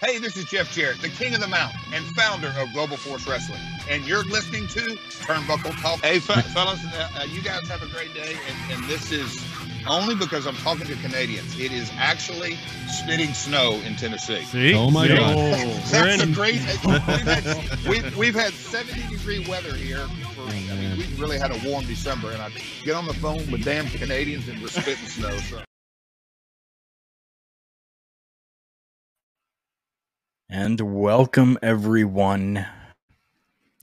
Hey, this is Jeff Jarrett, the king of the mountain and founder of Global Force Wrestling. And you're listening to Turnbuckle Talk. Hey, fellas, uh, uh, you guys have a great day. And, and, this is only because I'm talking to Canadians. It is actually spitting snow in Tennessee. See? Oh, my God. That's a great. We've had, we've, we've had 70 degree weather here. For, I mean, we really had a warm December. And I get on the phone with damn Canadians and we're spitting snow. So. And welcome everyone.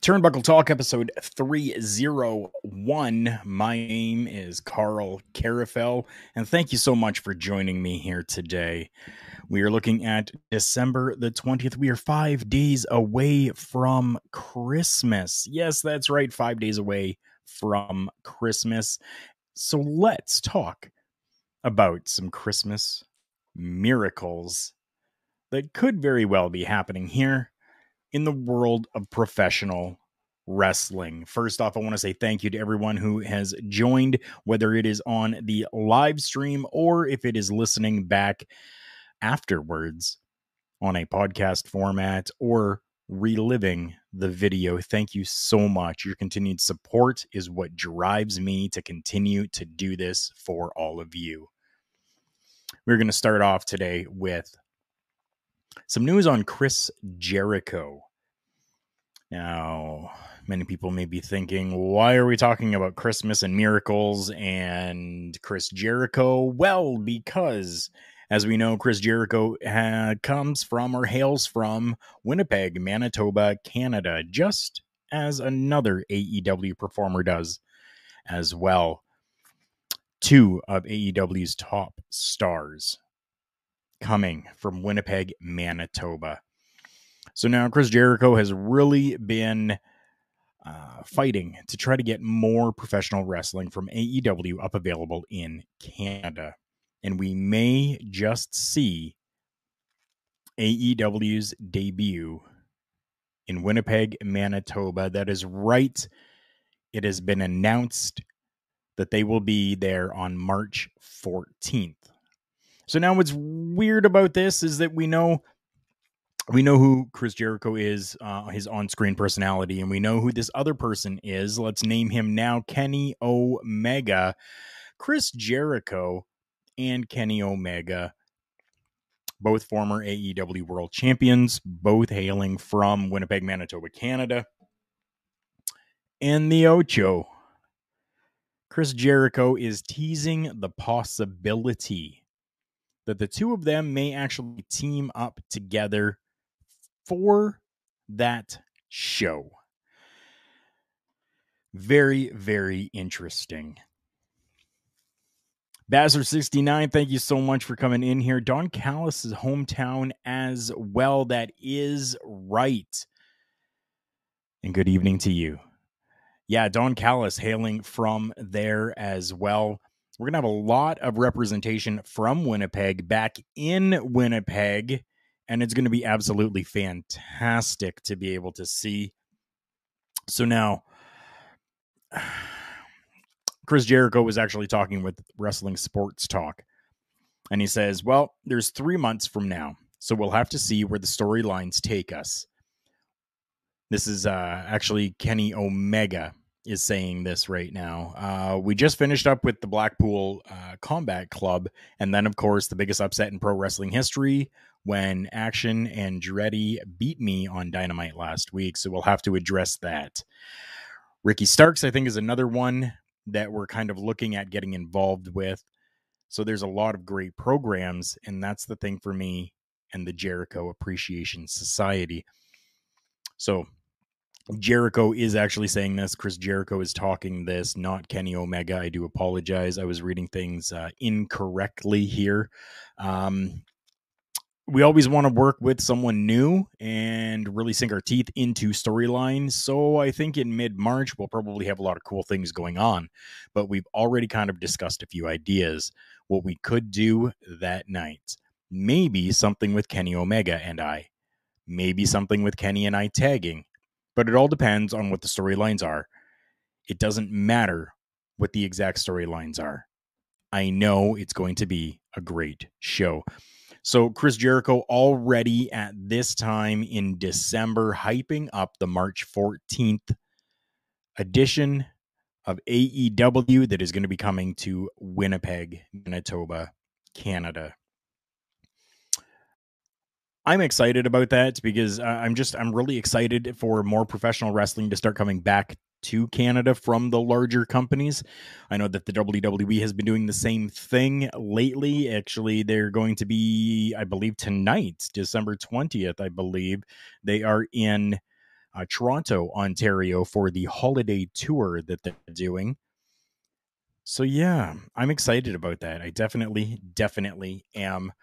Turnbuckle Talk episode 301. My name is Carl Karufel, and thank you so much for joining me here today. We are looking at December the 20th. We are five days away from Christmas. Yes, that's right, five days away from Christmas. So let's talk about some Christmas miracles that could very well be happening here in the world of professional wrestling. First off, I want to say thank you to everyone who has joined, whether it is on the live stream or if it is listening back afterwards on a podcast format or reliving the video. Thank you so much. Your continued support is what drives me to continue to do this for all of you. We're going to start off today with some news on Chris Jericho. Now, many people may be thinking, why are we talking about Christmas and miracles and Chris Jericho? Well, because as we know, Chris Jericho ha- comes from or hails from Winnipeg, Manitoba, Canada, just as another AEW performer does as well. Two of AEW's top stars coming from Winnipeg, Manitoba. So now Chris Jericho has really been uh, fighting to try to get more professional wrestling from AEW up available in Canada. And we may just see AEW's debut in Winnipeg, Manitoba. That is right. It has been announced that they will be there on March 14th. So now what's weird about this is that we know we know who Chris Jericho is, uh, his on-screen personality, and we know who this other person is. Let's name him now Kenny Omega. Chris Jericho and Kenny Omega, both former AEW World Champions, both hailing from Winnipeg, Manitoba, Canada. And the Ocho. Chris Jericho is teasing the possibility that the two of them may actually team up together for that show. Very, very interesting. Bazzer69, thank you so much for coming in here. Don Callis' hometown as well. That is right. And good evening to you. Yeah, Don Callis hailing from there as well. We're going to have a lot of representation from Winnipeg back in Winnipeg. And it's going to be absolutely fantastic to be able to see So now, Chris Jericho was actually talking with Wrestling Sports Talk, and he says, Well, there's three months from now, so we'll have to see where the storylines take us. This is uh, actually Kenny Omega is saying this right now. Uh, we just finished up with the Blackpool uh, Combat Club, and then, of course, the biggest upset in pro wrestling history when Action and Andretti beat me on Dynamite last week. So we'll have to address that. Ricky Starks, I think, is another one that we're kind of looking at getting involved with. So there's a lot of great programs, and that's the thing for me and the Jericho Appreciation Society. So Jericho is actually saying this. Chris Jericho is talking this, not Kenny Omega. I do apologize. I was reading things uh, incorrectly here. Um, we always want to work with someone new and really sink our teeth into storylines. So I think in mid March, we'll probably have a lot of cool things going on. But we've already kind of discussed a few ideas. What we could do that night. Maybe something with Kenny Omega and I. Maybe something with Kenny and I tagging but it all depends on what the storylines are. It doesn't matter what the exact storylines are. I know it's going to be a great show. So, Chris Jericho already at this time in December hyping up the March 14th edition of AEW that is going to be coming to Winnipeg, Manitoba, Canada. I'm excited about that because uh, I'm just I'm really excited for more professional wrestling to start coming back to Canada from the larger companies. I know that the WWE has been doing the same thing lately. Actually, they're going to be, I believe, tonight, December 20th, I believe. They are in uh, Toronto, Ontario for the holiday tour that they're doing. So, yeah, I'm excited about that. I definitely, definitely am.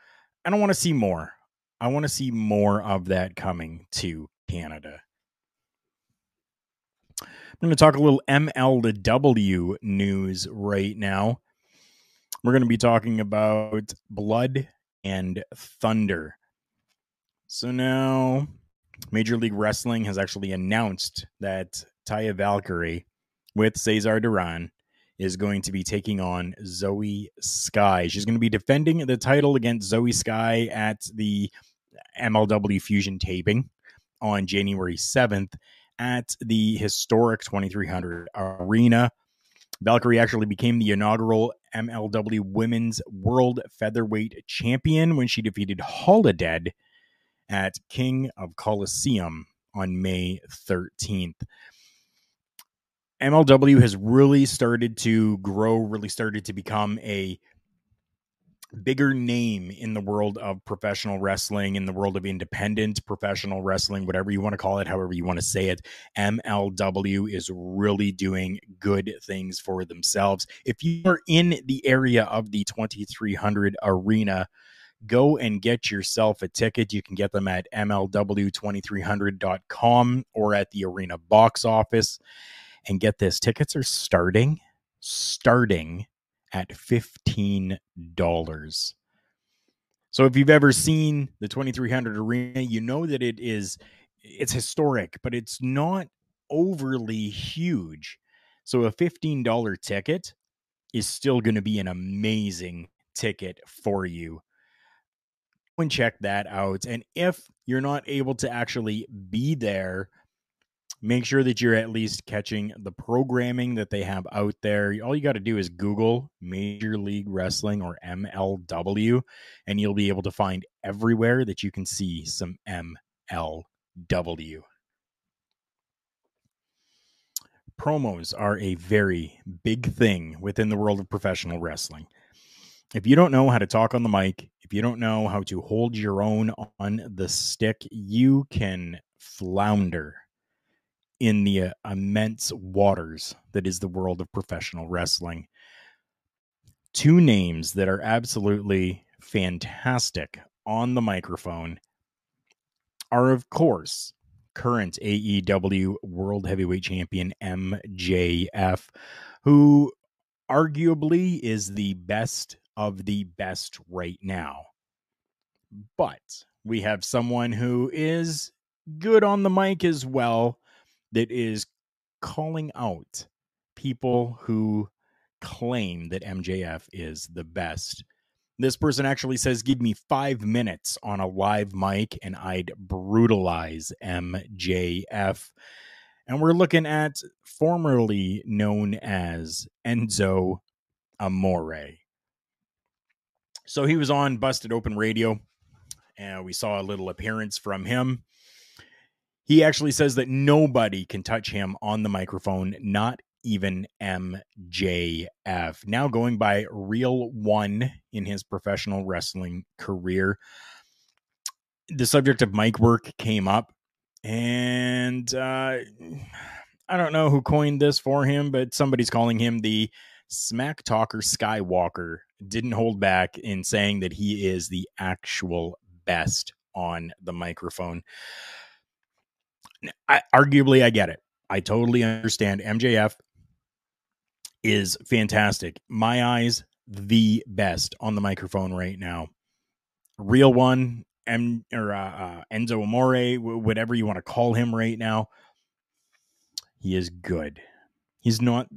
I don't want to see more. I want to see more of that coming to Canada. I'm going to talk a little MLW news right now. We're going to be talking about Blood and Thunder. So now, Major League Wrestling has actually announced that Taya Valkyrie with Cesar Duran is going to be taking on Zoey Skye. She's going to be defending the title against Zoey Skye at the MLW Fusion taping on January 7th at the historic 2300 Arena. Valkyrie actually became the inaugural MLW Women's World Featherweight Champion when she defeated Holidead at King of Colosseum on May 13th. MLW has really started to grow, really started to become a bigger name in the world of professional wrestling, in the world of independent professional wrestling, whatever you want to call it, however you want to say it. MLW is really doing good things for themselves. If you are in the area of the 2300 arena, go and get yourself a ticket. You can get them at MLW2300.com or at the arena box office. And get this tickets are starting, starting at $15. So if you've ever seen the 2300 arena, you know that it is it's historic, but it's not overly huge. So a $15 ticket is still going to be an amazing ticket for you. Go and check that out. And if you're not able to actually be there make sure that you're at least catching the programming that they have out there. All you got to do is Google Major League Wrestling or MLW, and you'll be able to find everywhere that you can see some MLW. Promos are a very big thing within the world of professional wrestling. If you don't know how to talk on the mic, if you don't know how to hold your own on the stick, you can flounder in the uh, immense waters that is the world of professional wrestling. Two names that are absolutely fantastic on the microphone are, of course, current AEW World Heavyweight Champion MJF, who arguably is the best of the best right now. But we have someone who is good on the mic as well that is calling out people who claim that MJF is the best. This person actually says, Give me five minutes on a live mic and I'd brutalize MJF. And we're looking at formerly known as Enzo Amore. So he was on Busted Open Radio, and we saw a little appearance from him. He actually says that nobody can touch him on the microphone, not even MJF. Now going by Real One in his professional wrestling career. The subject of mic work came up, and uh, I don't know who coined this for him, but somebody's calling him the Smack Talker Skywalker. Didn't hold back in saying that he is the actual best on the microphone. I, arguably, I get it. I totally understand. MJF is fantastic. My eyes, the best on the microphone right now. Real one, M or uh, uh, Enzo Amore, whatever you want to call him right now. He is good. He's not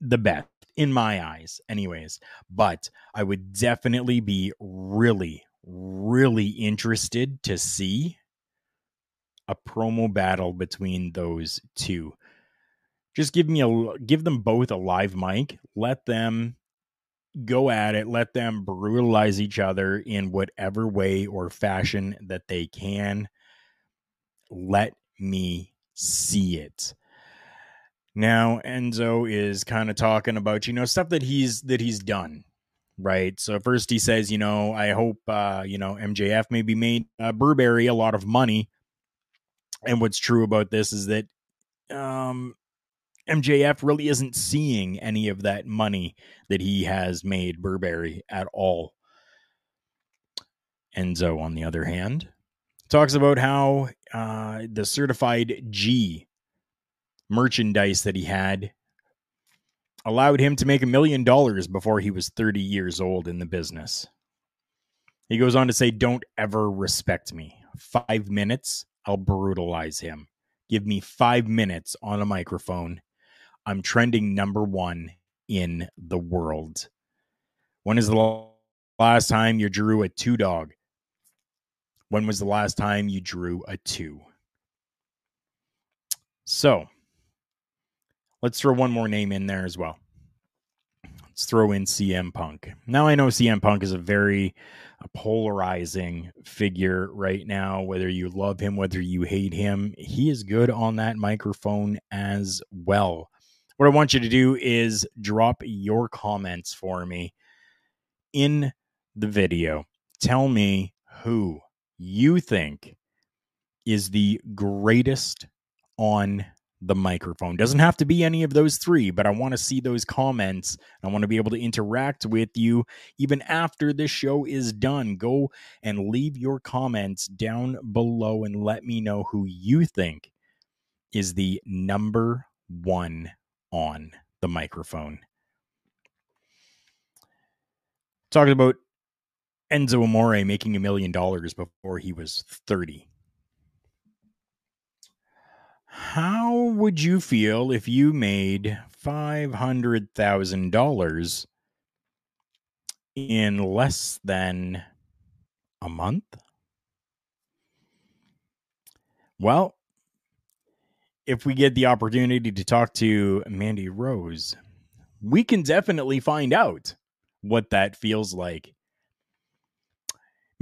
the best in my eyes, anyways. But I would definitely be really, really interested to see a promo battle between those two. Just give me a give them both a live mic. Let them go at it. Let them brutalize each other in whatever way or fashion that they can. Let me see it. Now Enzo is kind of talking about you know stuff that he's that he's done, right? So first he says, you know, I hope uh, you know MJF maybe made uh, Burberry a lot of money. And what's true about this is that um, MJF really isn't seeing any of that money that he has made Burberry at all. Enzo, on the other hand, talks about how uh, the certified G merchandise that he had allowed him to make a million dollars before he was 30 years old in the business. He goes on to say, Don't ever respect me. Five minutes, I'll brutalize him. Give me five minutes on a microphone. I'm trending number one in the world. When is the last time you drew a two dog? When was the last time you drew a two? So, Let's throw one more name in there as well. Let's throw in CM Punk. Now I know CM Punk is a very polarizing figure right now. Whether you love him, whether you hate him, he is good on that microphone as well. What I want you to do is drop your comments for me in the video. Tell me who you think is the greatest on the microphone. Doesn't have to be any of those three, but I want to see those comments. I want to be able to interact with you even after this show is done. Go and leave your comments down below and let me know who you think is the number one on the microphone. Talking about Enzo Amore making a million dollars before he was 30. How would you feel if you made $500,000 in less than a month? Well, if we get the opportunity to talk to Mandy Rose, we can definitely find out what that feels like.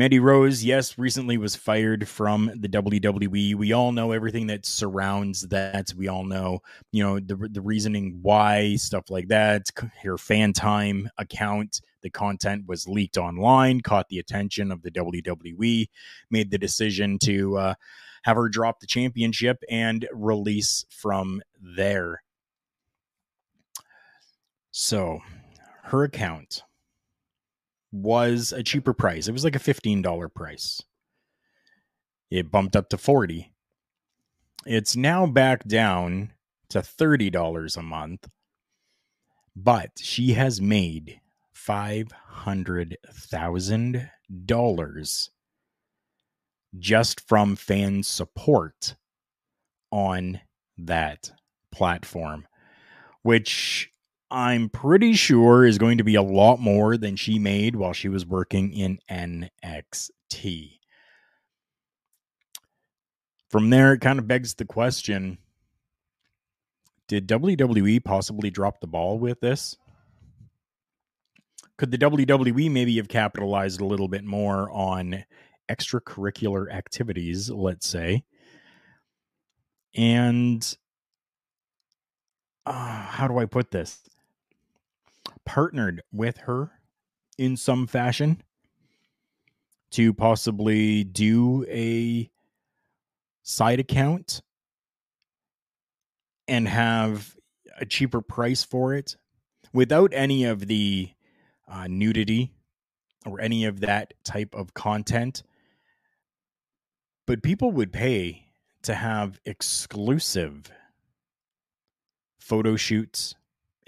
Mandy Rose, yes, recently was fired from the WWE. We all know everything that surrounds that. We all know, you know, the the reasoning why stuff like that. Her fan time account, the content was leaked online, caught the attention of the WWE, made the decision to uh, have her drop the championship and release from there. So, her account was a cheaper price. It was like a $15 price. It bumped up to 40. It's now back down to $30 a month. But she has made $500,000 just from fan support on that platform, which I'm pretty sure is going to be a lot more than she made while she was working in NXT. From there, it kind of begs the question did WWE possibly drop the ball with this? Could the WWE maybe have capitalized a little bit more on extracurricular activities, let's say? And uh, how do I put this? Partnered with her in some fashion to possibly do a side account and have a cheaper price for it without any of the uh, nudity or any of that type of content. But people would pay to have exclusive photo shoots,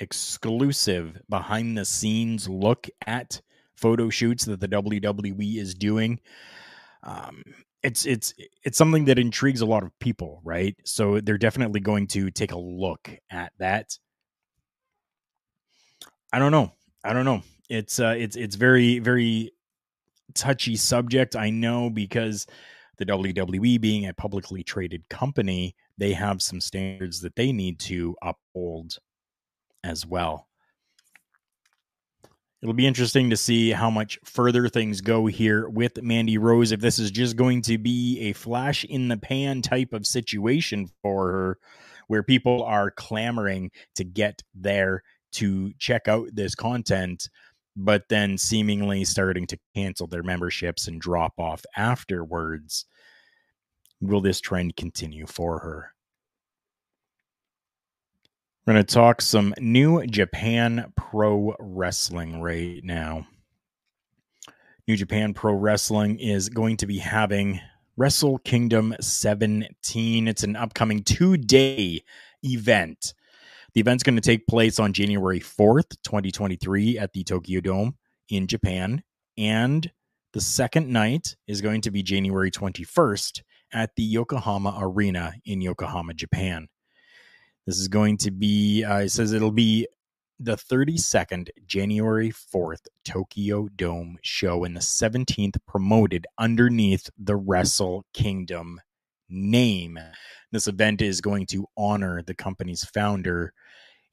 exclusive behind the scenes look at photo shoots that the WWE is doing. Um, it's it's it's something that intrigues a lot of people, right? So they're definitely going to take a look at that. I don't know. I don't know. It's uh it's it's very very touchy subject. I know because the WWE being a publicly traded company, they have some standards that they need to uphold as well. It'll be interesting to see how much further things go here with Mandy Rose. If this is just going to be a flash in the pan type of situation for her, where people are clamoring to get there to check out this content, but then seemingly starting to cancel their memberships and drop off afterwards. Will this trend continue for her? We're going to talk some New Japan Pro Wrestling right now. New Japan Pro Wrestling is going to be having Wrestle Kingdom 17. It's an upcoming two day event. The event's going to take place on January 4th, 2023, at the Tokyo Dome in Japan. And the second night is going to be January 21st at the Yokohama Arena in Yokohama, Japan. This is going to be, uh, it says it'll be the 32nd, January 4th Tokyo Dome show and the 17th promoted underneath the Wrestle Kingdom name. This event is going to honor the company's founder,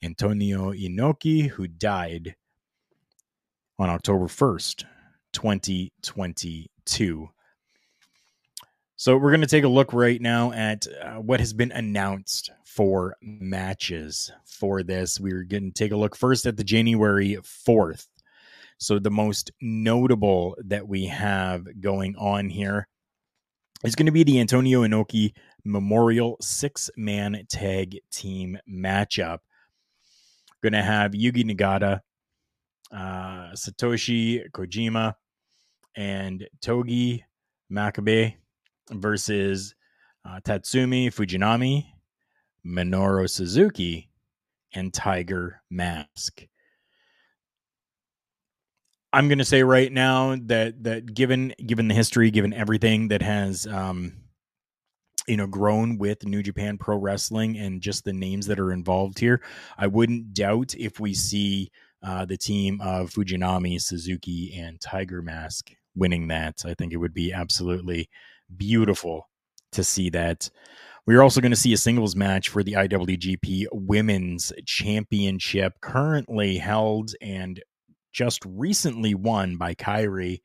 Antonio Inoki, who died on October 1st, 2022. So we're going to take a look right now at uh, what has been announced for matches for this. We're going to take a look first at the January 4th. So the most notable that we have going on here is going to be the Antonio Inoki Memorial six man tag team matchup. Going to have Yuji Nagata, uh, Satoshi Kojima, and Togi Makabe versus uh, Tatsumi Fujinami, Minoru Suzuki, and Tiger Mask. I'm going to say right now that that given given the history, given everything that has um, you know grown with New Japan Pro Wrestling and just the names that are involved here, I wouldn't doubt if we see uh, the team of Fujinami, Suzuki, and Tiger Mask winning that. I think it would be absolutely beautiful to see that. We're also going to see a singles match for the IWGP Women's Championship, currently held and just recently won by Kairi,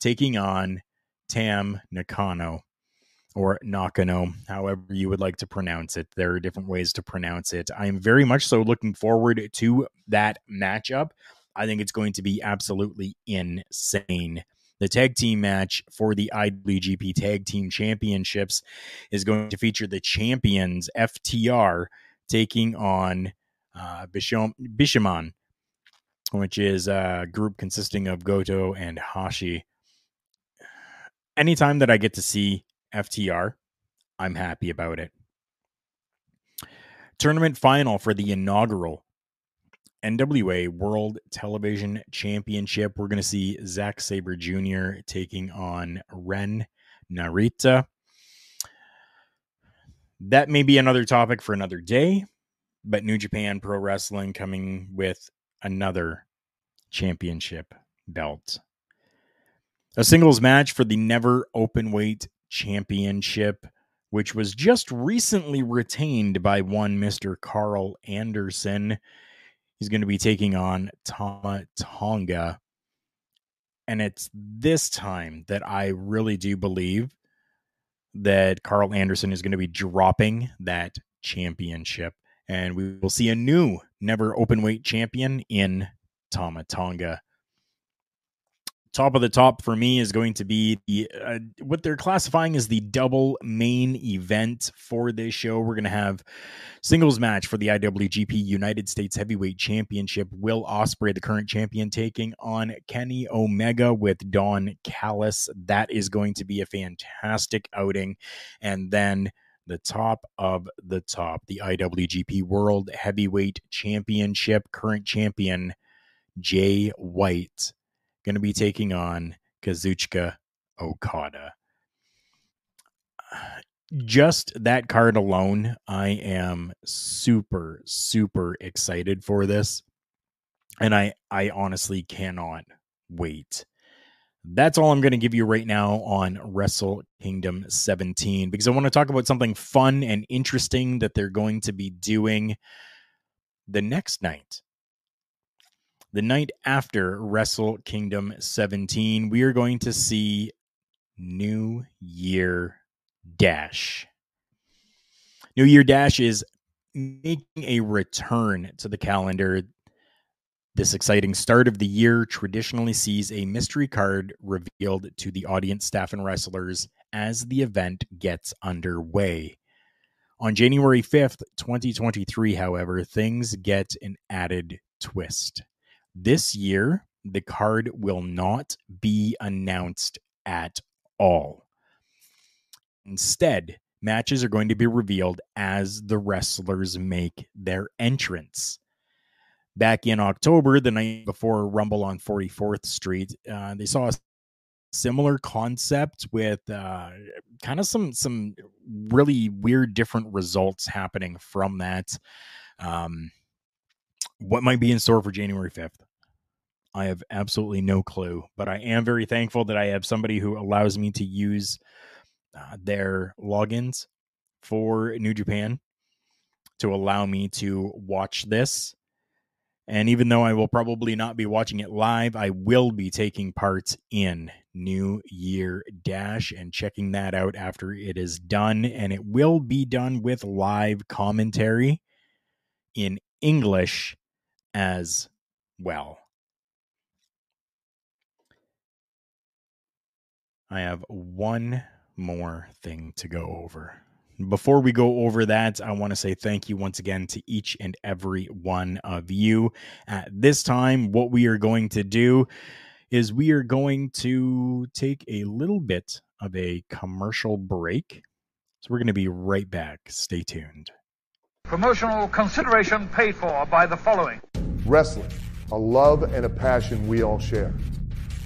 taking on Tam Nakano or Nakano, however you would like to pronounce it. There are different ways to pronounce it. I am very much so looking forward to that matchup. I think it's going to be absolutely insane. The tag team match for the IWGP Tag Team Championships is going to feature the champions FTR taking on uh, Bishamon, which is a group consisting of Goto and Hashi. Anytime that I get to see FTR, I'm happy about it. Tournament final for the inaugural NWA World Television Championship. We're going to see Zack Sabre Jr. taking on Ren Narita. That may be another topic for another day, but New Japan Pro Wrestling coming with another championship belt. A singles match for the Never Openweight Championship, which was just recently retained by one Mr. Karl Anderson. He's going to be taking on Tama Tonga. And it's this time that I really do believe that Karl Anderson is going to be dropping that championship. And we will see a new never open weight champion in Tama Tonga top of the top for me is going to be the uh, what they're classifying as the double main event for this show. We're going to have singles match for the IWGP United States Heavyweight Championship. Will Ospreay, the current champion, taking on Kenny Omega with Don Callis. That is going to be a fantastic outing, and then. The top of the top, the IWGP World Heavyweight Championship, current champion Jay White going to be taking on Kazuchika Okada. Just that card alone, I am super, super excited for this. And I, I honestly cannot wait. That's all I'm going to give you right now on Wrestle Kingdom 17 because I want to talk about something fun and interesting that they're going to be doing the next night the night after Wrestle Kingdom 17, we are going to see New Year Dash. New Year Dash is making a return to the calendar. This exciting start of the year traditionally sees a mystery card revealed to the audience, staff, and wrestlers as the event gets underway. On January 5th, 2023, however, things get an added twist. This year, the card will not be announced at all. Instead, matches are going to be revealed as the wrestlers make their entrance. Back in October, the night before Rumble on 44th Street, uh, they saw a similar concept with uh, kind of some some really weird different results happening from that. Um, what might be in store for January 5th? I have absolutely no clue, but I am very thankful that I have somebody who allows me to use uh, their logins for New Japan to allow me to watch this. And even though I will probably not be watching it live, I will be taking part in New Year Dash and checking that out after it is done. And it will be done with live commentary in English as well. I have one more thing to go over. Before we go over that, I want to say thank you once again to each and every one of you. At this time, what we are going to do is we are going to take a little bit of a commercial break. So we're going to be right back. Stay tuned. Promotional consideration paid for by the following Wrestling, a love and a passion we all share.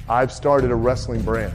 I've started a wrestling brand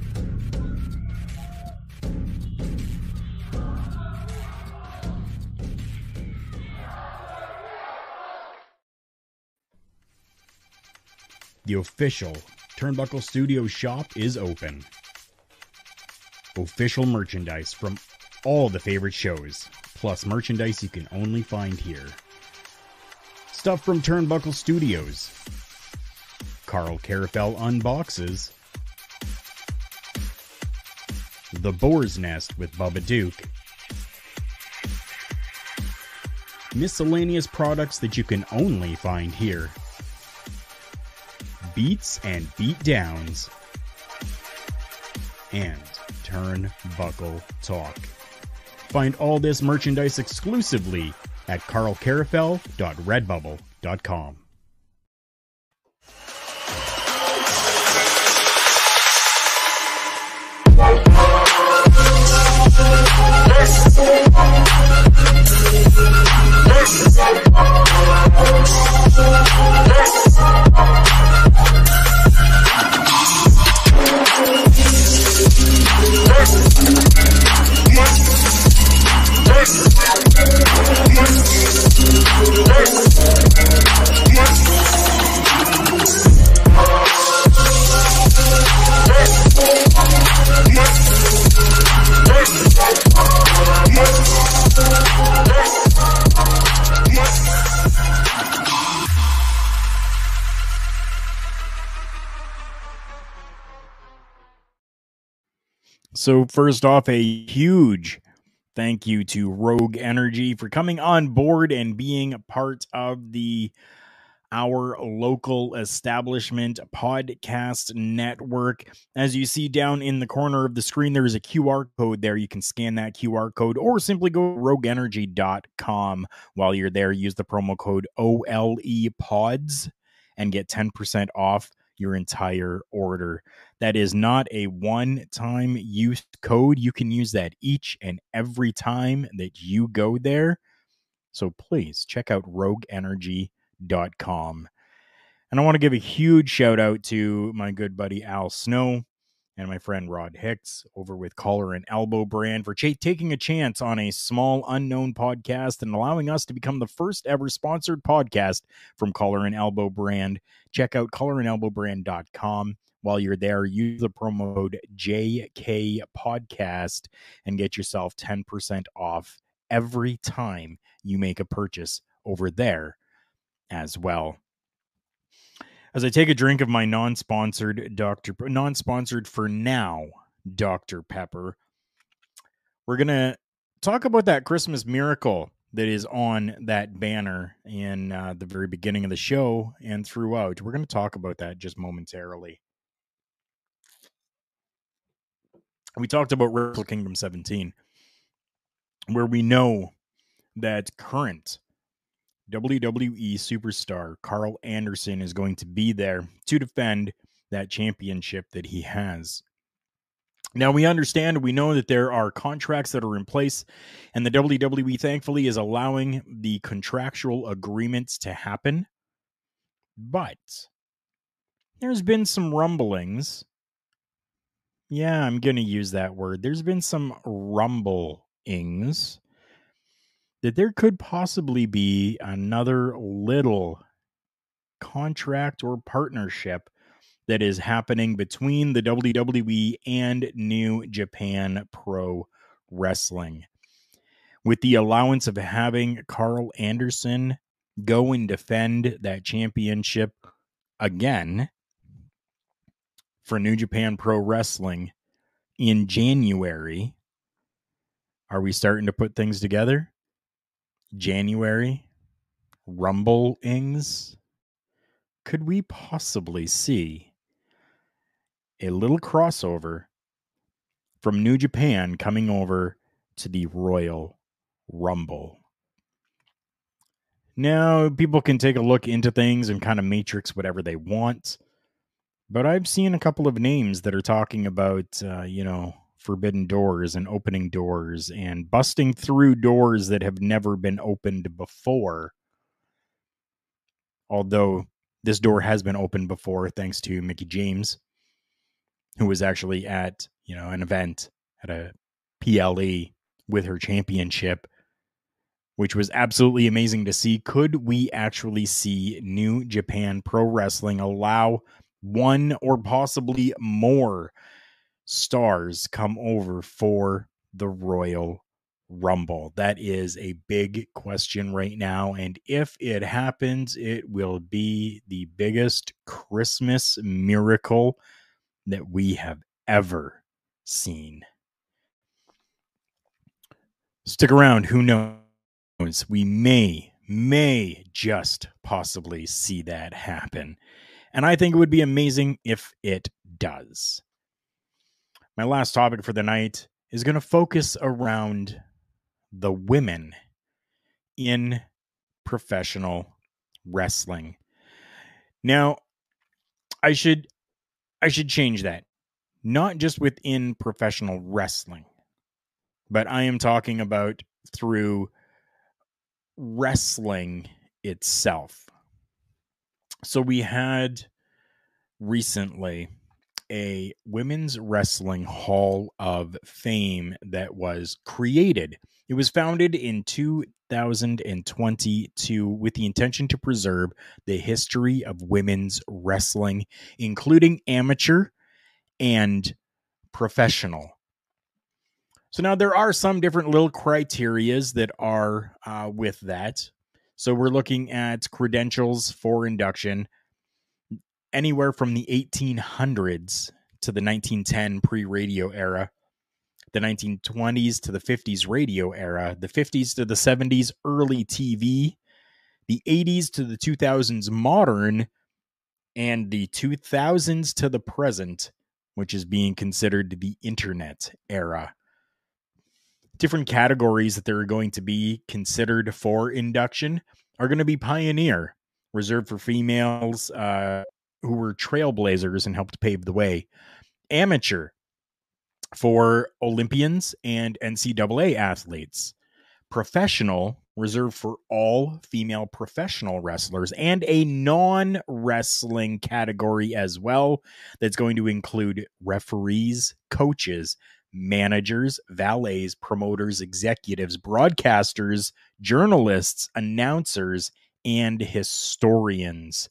The official Turnbuckle Studio shop is open. Official merchandise from all the favorite shows, plus merchandise you can only find here. Stuff from Turnbuckle Studios. Carl Karufel unboxes. The Boar's Nest with Bubba Duke. Miscellaneous products that you can only find here beats and beatdowns, and turnbuckle talk. Find all this merchandise exclusively at karlkarufel.redbubble.com. So, first off, a huge thank you to Rogue Energy for coming on board and being a part of the our local establishment podcast network. As you see down in the corner of the screen, there is a QR code there. You can scan that QR code or simply go to rogueenergy.com. While you're there, use the promo code OLEPODS and get 10% off your entire order. That is not a one time use code. You can use that each and every time that you go there. So please check out rogueenergy.com. And I want to give a huge shout out to my good buddy Al Snow and my friend Rod Hicks over with Collar and Elbow brand for ch- taking a chance on a small unknown podcast and allowing us to become the first ever sponsored podcast from Collar and Elbow brand. Check out collarandelbowbrand.com. While you're there, use the promo code JK Podcast and get yourself 10% off every time you make a purchase over there as well. As I take a drink of my non-sponsored Dr. non-sponsored for now Dr. Pepper, we're going to talk about that Christmas miracle that is on that banner in uh, the very beginning of the show and throughout. We're going to talk about that just momentarily. We talked about Wrestle Kingdom 17, where we know that current WWE superstar Karl Anderson is going to be there to defend that championship that he has. Now, we understand, we know that there are contracts that are in place, and the WWE thankfully is allowing the contractual agreements to happen. But there's been some rumblings. Yeah, I'm going to use that word. There's been some rumblings that there could possibly be another little contract or partnership that is happening between the WWE and New Japan Pro Wrestling. With the allowance of having Karl Anderson go and defend that championship again for New Japan Pro Wrestling in January, are we starting to put things together? January rumblings, could we possibly see a little crossover from New Japan coming over to the Royal Rumble? Now, people can take a look into things and kind of matrix whatever they want. But I've seen a couple of names that are talking about, uh, you know, forbidden doors and opening doors and busting through doors that have never been opened before. Although this door has been opened before thanks to Mickie James, who was actually at, you know, an event at a PLE with her championship, which was absolutely amazing to see. Could we actually see New Japan Pro Wrestling allow one or possibly more stars come over for the Royal Rumble? That is a big question right now. And if it happens, it will be the biggest Christmas miracle that we have ever seen. Stick around. Who knows? We may, may just possibly see that happen. And I think it would be amazing if it does my last topic for the night is going to focus around the women in professional wrestling. Now, I should I should change that. Not just within professional wrestling, but I am talking about through wrestling itself. So we had recently a women's wrestling hall of fame that was created. It was founded in 2022 with the intention to preserve the history of women's wrestling, including amateur and professional. So now there are some different little criterias that are uh, with that. So we're looking at credentials for induction, anywhere from the 1800s to the 1910 pre radio era. the 1920s to the 50s radio era, the 50s to the 70s early TV, the 80s to the 2000s modern, and the 2000s to the present, which is being considered the internet era. Different categories that they're going to be considered for induction are going to be pioneer, reserved for females uh, who were trailblazers and helped pave the way, amateur for Olympians and NCAA athletes, professional reserved for all female professional wrestlers and a non wrestling category as well that's going to include referees, coaches, managers, valets, promoters, executives, broadcasters, journalists, announcers, and historians.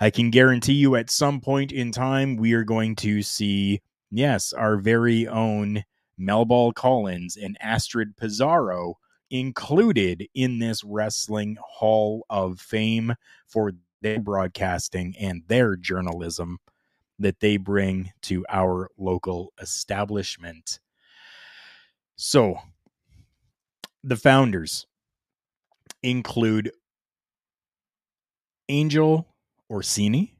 I can guarantee you at some point in time, we are going to see, yes, our very own Melball Collins and Astrid Pizarro included in this Wrestling Hall of Fame for their broadcasting and their journalism that they bring to our local establishment. So, the founders include Angel Orsini,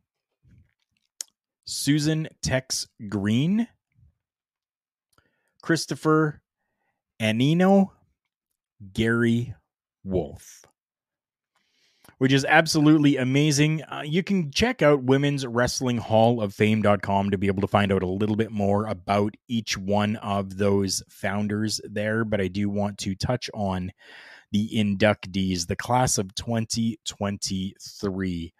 Susan Tex Green, Christopher Annino, Gary Wolf which is absolutely amazing. Uh, you can check out Women's Wrestling Hall of Fame.com to be able to find out a little bit more about each one of those founders there. But I do want to touch on the inductees, the class of 2023.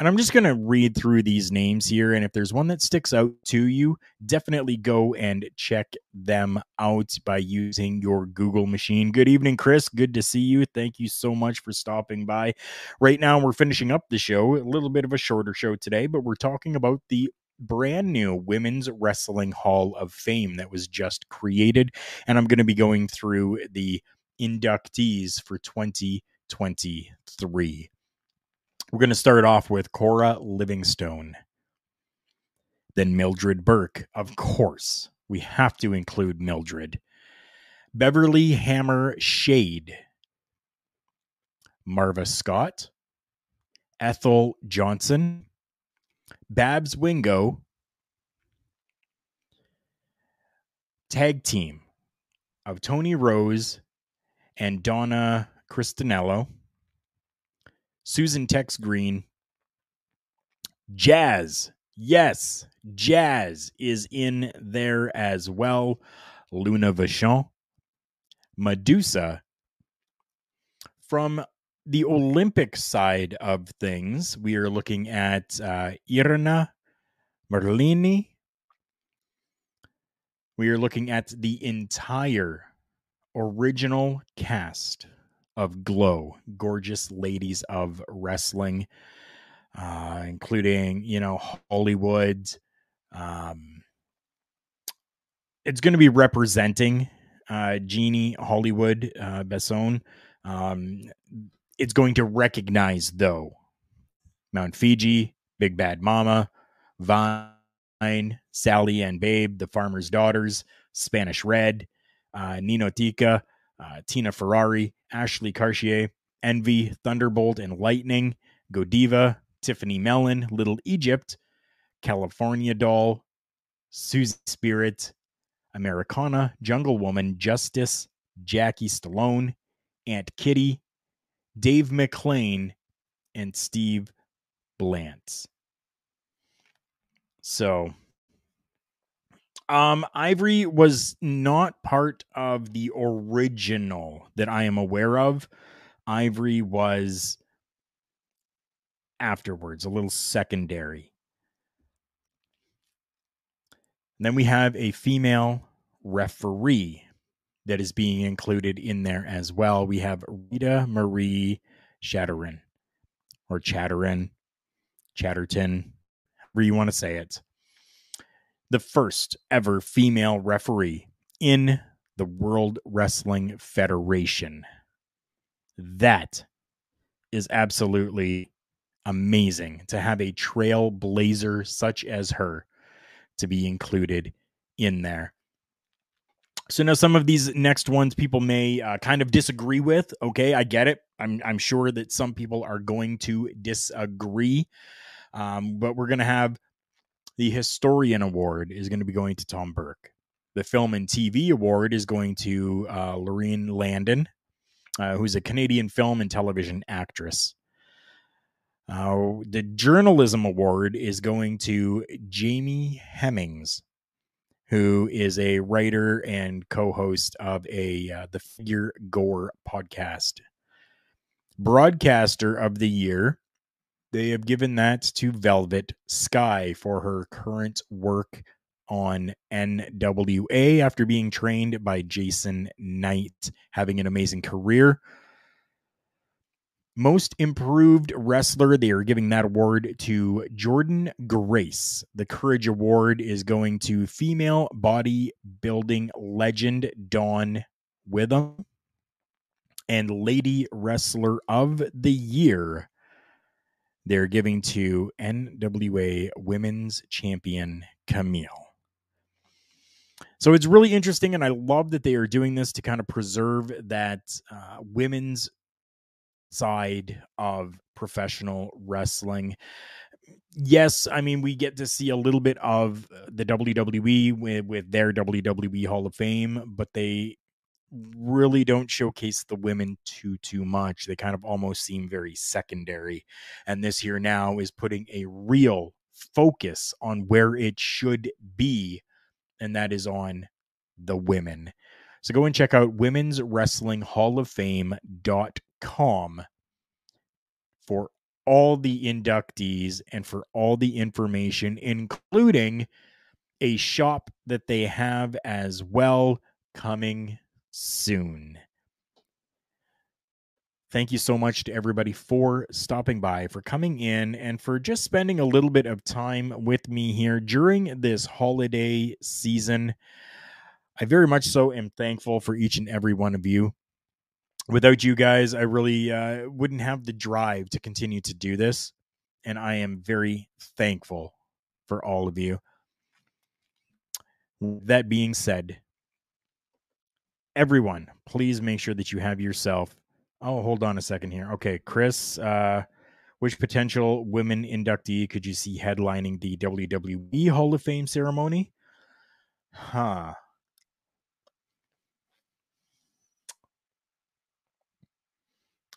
And I'm just going to read through these names here. And if there's one that sticks out to you, definitely go and check them out by using your Google machine. Good evening, Chris. Good to see you. Thank you so much for stopping by. Right now, we're finishing up the show, a little bit of a shorter show today, but we're talking about the brand new Women's Wrestling Hall of Fame that was just created. And I'm going to be going through the inductees for 2023. We're going to start off with Cora Livingston, then Mildred Burke. Of course, we have to include Mildred. Beverly Hammer Shade, Marva Scott, Ethel Johnson, Babs Wingo, tag team of Toni Rose and Donna Christanello. Susan Tex Green. Jazz. Yes, Jazz is in there as well. Luna Vachon. Medusa. From the Olympic side of things, we are looking at uh, Merlini. We are looking at the entire original cast of Glow, gorgeous ladies of wrestling, uh, including you know Hollywood. Um, it's going to be representing uh, Jeannie Hollywood uh, Basone. Um, it's going to recognize though Mount Fiji, Big Bad Mama, Vine, Sally and Babe, The Farmer's Daughters, Spanish Red, uh, Ninotchka, uh, Tina Ferrari, Ashley Cartier, Envy, Thunderbolt and Lightning, Godiva, Tiffany Mellon, Little Egypt, California Doll, Susie Spirit, Americana, Jungle Woman, Justice, Jackie Stallone, Aunt Kitty, Dave McLane, and Steve Blant. So um, Ivory was not part of the original that I am aware of. Ivory was afterwards, a little secondary. And then we have a female referee that is being included in there as well. We have Rita Marie Chatterin or Chatterin, Chatterton, however you want to say it the first ever female referee in the World Wrestling Federation. That is absolutely amazing to have a trailblazer such as her to be included in there. So now some of these next ones people may uh, kind of disagree with. Okay, I get it. I'm I'm sure that some people are going to disagree. Um, but we're gonna have the Historian Award is going to be going to Tom Burke. The Film and TV Award is going to uh, Landon, uh, who's a Canadian film and television actress. Uh, the Journalism Award is going to Jamie Hemmings, who is a writer and co-host of a uh, the Figure Gore podcast. Broadcaster of the Year, they have given that to Velvet Sky for her current work on NWA after being trained by Jason Knight, having an amazing career. Most improved wrestler, they are giving that award to Jordan Grace. The Courage Award is going to female bodybuilding legend Dawn Witham. And Lady Wrestler of the Year, they're giving to NWA Women's Champion Kamille. So it's really interesting, and I love that they are doing this to kind of preserve that uh, women's side of professional wrestling. Yes, I mean we get to see a little bit of the WWE with, with their WWE Hall of Fame, but they really don't showcase the women too too much. They kind of almost seem very secondary. And this here now is putting a real focus on where it should be, and that is on the women. So go and check out Women's Wrestling Hall of Fame.com for all the inductees and for all the information, including a shop that they have as well coming soon. Thank you so much to everybody for stopping by, for coming in, and for just spending a little bit of time with me here during this holiday season. I very much so am thankful for each and every one of you. Without you guys, I really uh, wouldn't have the drive to continue to do this. And I am very thankful for all of you. That being said, everyone, please make sure that you have yourself. Oh, hold on a second here. Okay, Chris, uh, which potential women inductee could you see headlining the WWE Hall of Fame ceremony? Huh.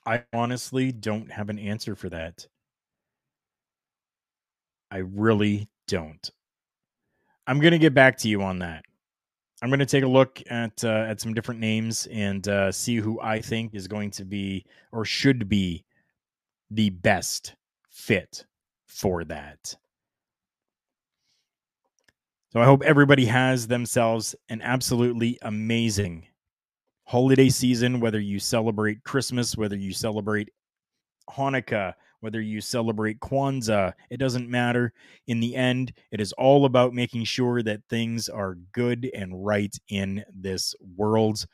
I honestly don't have an answer for that. I really don't. I'm going to get back to you on that. I'm going to take a look at uh, at some different names and uh, see who I think is going to be or should be the best fit for that. So I hope everybody has themselves an absolutely amazing holiday season, whether you celebrate Christmas, whether you celebrate Hanukkah, whether you celebrate Kwanzaa, it doesn't matter. In the end, it is all about making sure that things are good and right in this world.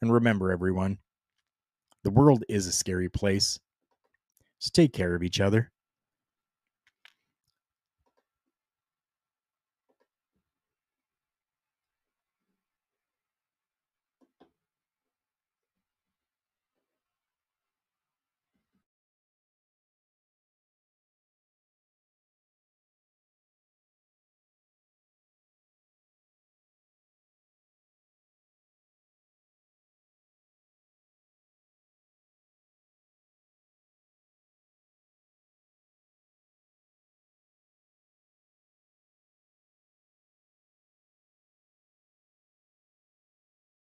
And remember, everyone, the world is a scary place. So take care of each other.